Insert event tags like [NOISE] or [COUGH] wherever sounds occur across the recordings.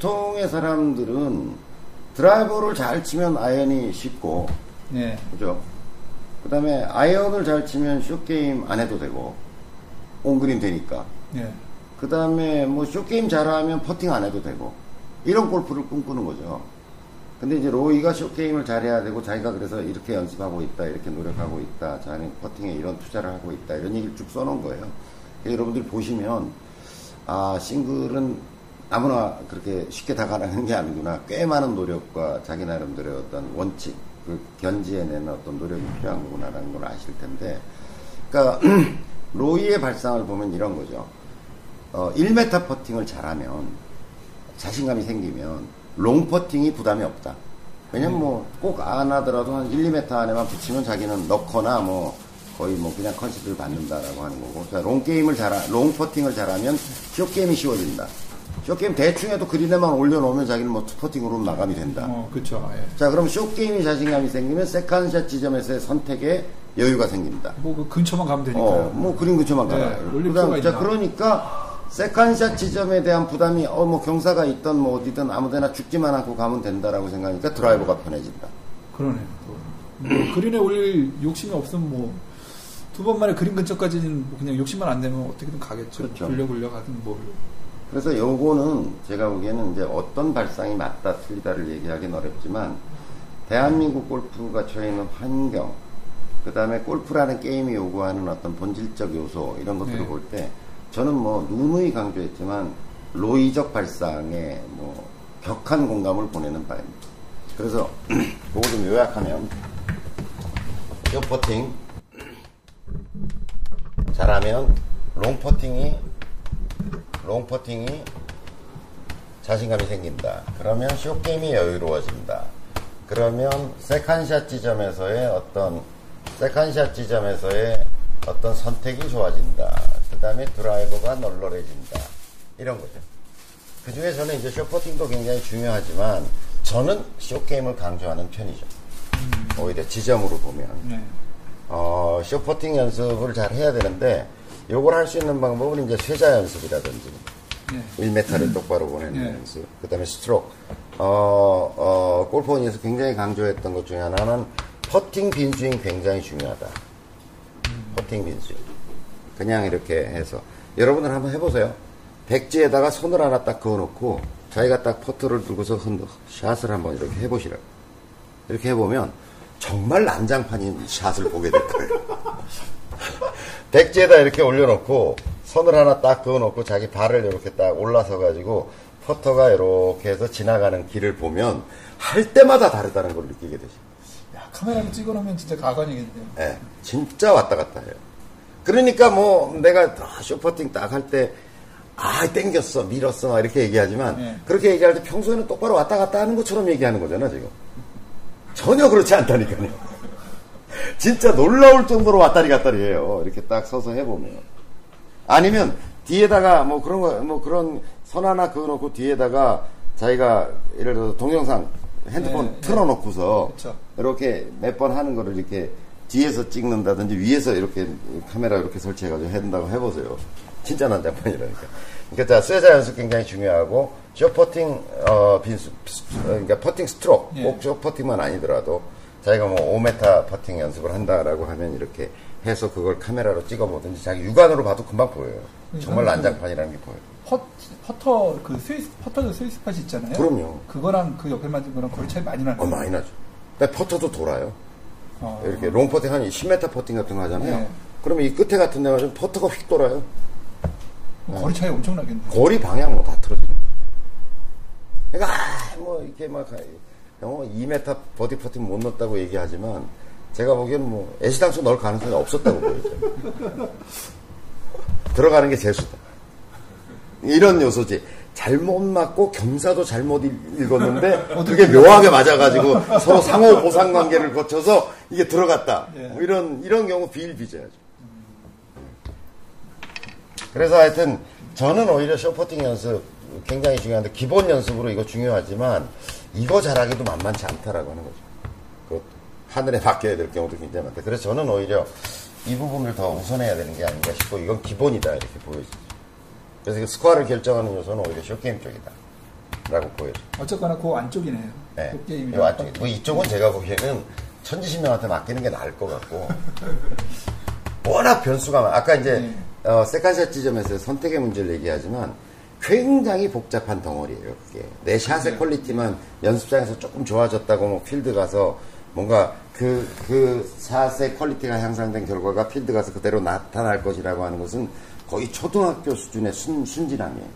보통의 사람들은 드라이버를 잘 치면 아이언이 쉽고, 예. 그죠? 그 다음에 아이언을 잘 치면 short game 안 해도 되고, on green 되니까. 예. 그 다음에 뭐 short game 잘하면 퍼팅 안 해도 되고, 이런 골프를 꿈꾸는 거죠. 근데 이제 로이가 short game을 잘해야 되고, 자기가 그래서 이렇게 연습하고 있다, 이렇게 노력하고 있다, 자기는 퍼팅에 이런 투자를 하고 있다, 이런 얘기를 쭉 써놓은 거예요. 여러분들이 보시면, 아, 싱글은 아무나 그렇게 쉽게 다가가는 게 아니구나. 꽤 많은 노력과 자기 나름대로의 어떤 원칙, 그 견지해내는 어떤 노력이 필요한 거구나라는 걸 아실 텐데, 그러니까 [CLEARS THROAT] 로이의 발상을 보면 이런 거죠. 어, 1m 퍼팅을 잘하면 자신감이 생기면 롱 퍼팅이 부담이 없다. 왜냐면 뭐 꼭 안 하더라도 한 1, 2m 안에만 붙이면 자기는 넣거나 뭐 거의 뭐 그냥 concede를 받는다라고 하는 거고. 그러니까 long game을 잘, long putting을 잘하면 short game이 쉬워진다. short game 대충 해도 그린에만 올려놓으면 자기는 뭐 two putting으로 마감이 된다. 어, 그쵸. 예. 자, 그럼 short game이 자신감이 생기면 second shot 지점에서의 선택에 여유가 생깁니다. 뭐, 그 근처만 가면 되니까요. 어, 뭐 그린 근처만 네. 올릴 그다음, 자? 그러니까 second shot 지점에 대한 부담이 어 뭐 경사가 있던 뭐 어디든 아무 데나 죽지만 않고 가면 된다라고 생각하니까 드라이버가 편해진다. 그러네요. 또. 뭐 그린에 올릴 욕심이 없으면 뭐, 두 번 만에 그린 근처까지는 뭐 그냥 욕심만 안 내면 어떻게든 가겠죠. 그렇죠. 굴려 굴려 가든 뭐. 그래서 요거는 제가 보기에는 이제 어떤 발상이 맞다 틀리다를 얘기하기는 어렵지만 대한민국 골프가 처해 있는 환경, 그 다음에 골프라는 게임이 요구하는 어떤 본질적 요소 이런 것들을 네. 볼때 저는 뭐 누누이 강조했지만 로이적 발상에 뭐 격한 공감을 보내는 바입니다. 그래서 [CLEARS THROAT] 그거 좀 요약하면 요 퍼팅 잘하면 long putting이 long putting이 자신감이 생긴다. 그러면 short game이 여유로워진다. 그러면 second shot 지점에서의 어떤 second shot 지점에서의 어떤 선택이 좋아진다. 그 다음에 드라이버가 널널해진다. 이런 거죠. 그 중에 저는 이제 쇼퍼팅도 굉장히 중요하지만 저는 쇼게임을 강조하는 편이죠. 오히려 지점으로 보면. 네. 어, 쇼퍼팅 연습을 잘 해야 되는데 요걸 할 수 있는 방법은 이제 쇠자 연습이라든지 네. 1m를 똑바로 보내는 네. 연습, 그 다음에 스트로크. 어, 어, 골프원에서 굉장히 강조했던 것 중에 하나는 퍼팅 빈스윙 굉장히 중요하다. 퍼팅 빈스윙. 그냥 이렇게 해서. 여러분들 한번 해보세요. 백지에다가 손을 하나 딱 그어놓고 자기가 딱 퍼트를 들고서 흔, 샷을 한번 이렇게 해보시라. 이렇게 해보면 정말 난장판인 샷을 보게 될 거예요. [LAUGHS] 백지에다 이렇게 올려놓고 선을 하나 딱 그어놓고 자기 발을 이렇게 딱 올라서 가지고 퍼터가 이렇게 해서 지나가는 길을 보면 할 때마다 다르다는 걸 느끼게 되죠. 야, 카메라로 찍어놓으면 진짜 가관이겠네요. 예, 진짜 왔다 갔다 해요. 그러니까 뭐 내가 아, 쇼퍼팅 딱 할 때 아, 땡겼어, 밀었어, 막 이렇게 얘기하지만 네. 그렇게 얘기할 때 평소에는 똑바로 왔다 갔다 하는 것처럼 얘기하는 거잖아, 지금. 전혀 그렇지 않다니까요. [LAUGHS] 진짜 놀라울 정도로 왔다리 갔다리 해요. 이렇게 딱 서서 해보면. 아니면 뒤에다가 뭐 그런 거, 뭐 그런 선 하나 그어놓고 뒤에다가 자기가 예를 들어서 동영상 핸드폰 네, 네. 틀어놓고서 그쵸. 이렇게 몇 번 하는 거를 이렇게 뒤에서 찍는다든지 위에서 이렇게 카메라 이렇게 설치해가지고 해준다고 해보세요. 진짜 난장판이라니까. 그러니까 자, 쇠자 연습 굉장히 중요하고 short 퍼팅 어 빈 스윙 어, 그러니까 퍼팅 스트로크 예. 꼭 쇼퍼팅만 아니더라도 자기가 뭐 5m 퍼팅 연습을 한다라고 하면 이렇게 해서 그걸 카메라로 찍어 보든지 자기 육안으로 봐도 금방 보여요. 정말 그러니까 그- 난장판이라는 게 보여요. 퍼, 퍼터, 그 스위스, 퍼터도 스위스 팟이 있잖아요. 그럼요. 그거랑 그 옆에 맞은 거랑 거리 차이 많이 나요. 어 많이 나죠. 근데 퍼터도 돌아요. 어. 이렇게 long 퍼팅 한 10m 퍼팅 같은 거 하잖아요. 네. 그러면 이 끝에 같은 데가 좀 퍼터가 휙 돌아요. 거리 차이 엄청 나겠네요. 거리 방향 뭐다 틀어지는 거죠. 그러니까 아, 뭐 이렇게 막 영어 2m 버디 퍼팅 못 넣었다고 얘기하지만 제가 보기에는 뭐 애시당초 넣을 가능성이 없었다고 보여요. 들어가는 게 재수다. 이런 요소지. 잘못 맞고 경사도 잘못 읽- 읽었는데 그게 묘하게 맞아가지고 서로 상호 보상 관계를 거쳐서 이게 들어갔다. 예. 뭐 이런 이런 경우 비일비재하죠. 그래서 하여튼 저는 오히려 쇼퍼팅 연습 굉장히 중요한데 기본 연습으로 이거 중요하지만 이거 잘하기도 만만치 않다라고 하는 거죠. 그 하늘에 맡겨야 될 경우도 굉장히 많다. 그래서 저는 오히려 이 부분을 더 우선해야 되는 게 아닌가 싶고 이건 기본이다 이렇게 보여지죠. 그래서 그 스코어를 결정하는 요소는 오히려 short game 쪽이다. 보여요. 어쨌거나 그 안쪽이네요. 네. 그. 요 안쪽에. 뭐 이쪽은 제가 보기에는 천지신명한테 맡기는 게 나을 것 같고. [LAUGHS] 워낙 변수가 많아. 아까 이제, 네. 어, second shot 지점에서 선택의 문제를 얘기하지만 굉장히 복잡한 덩어리예요, 그게. 내 샷의 네. quality만 연습장에서 조금 좋아졌다고 뭐 필드 가서 뭔가 그, 그 샷의 quality가 향상된 결과가 필드 가서 그대로 나타날 것이라고 하는 것은 거의 초등학교 수준의 순, 순진함이에요.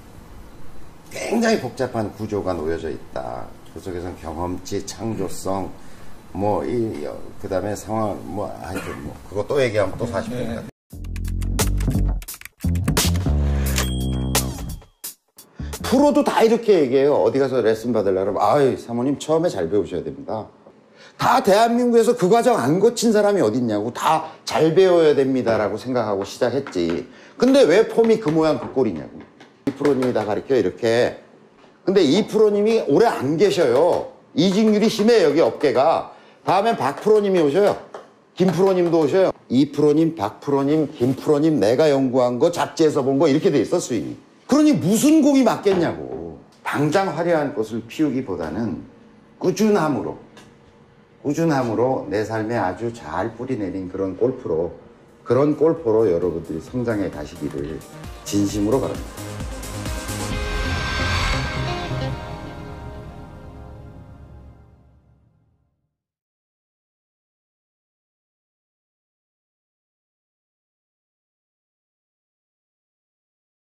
굉장히 복잡한 구조가 놓여져 있다. 그 속에서는 경험치, 창조성, 뭐, 이, 그 다음에 상황, 뭐, 하여튼 뭐, 그거 또 얘기하면 또 40분 네. 프로도 다 이렇게 얘기해요. 어디 가서 레슨 받으려면, 아이, 사모님 처음에 잘 배우셔야 됩니다. 다 대한민국에서 그 과정 안 거친 사람이 어딨냐고 다 잘 배워야 됩니다라고 생각하고 시작했지. 근데 왜 폼이 그 모양 그 꼴이냐고. 이 프로님이 다 가르쳐 이렇게. 근데 이 프로님이 오래 안 계셔요. 이직률이 심해 여기 업계가. 다음엔 박 프로님이 오셔요. 김 프로님도 오셔요. 이 프로님, 박 프로님, 김 프로님 내가 연구한 거 잡지에서 본 거 이렇게 돼 있어 수익이. 그러니 무슨 곡이 맞겠냐고. 당장 화려한 꽃을 피우기보다는 꾸준함으로 꾸준함으로 내 삶에 아주 잘 뿌리내린 그런 골프로 그런 골프로 여러분들이 성장해 가시기를 진심으로 바랍니다.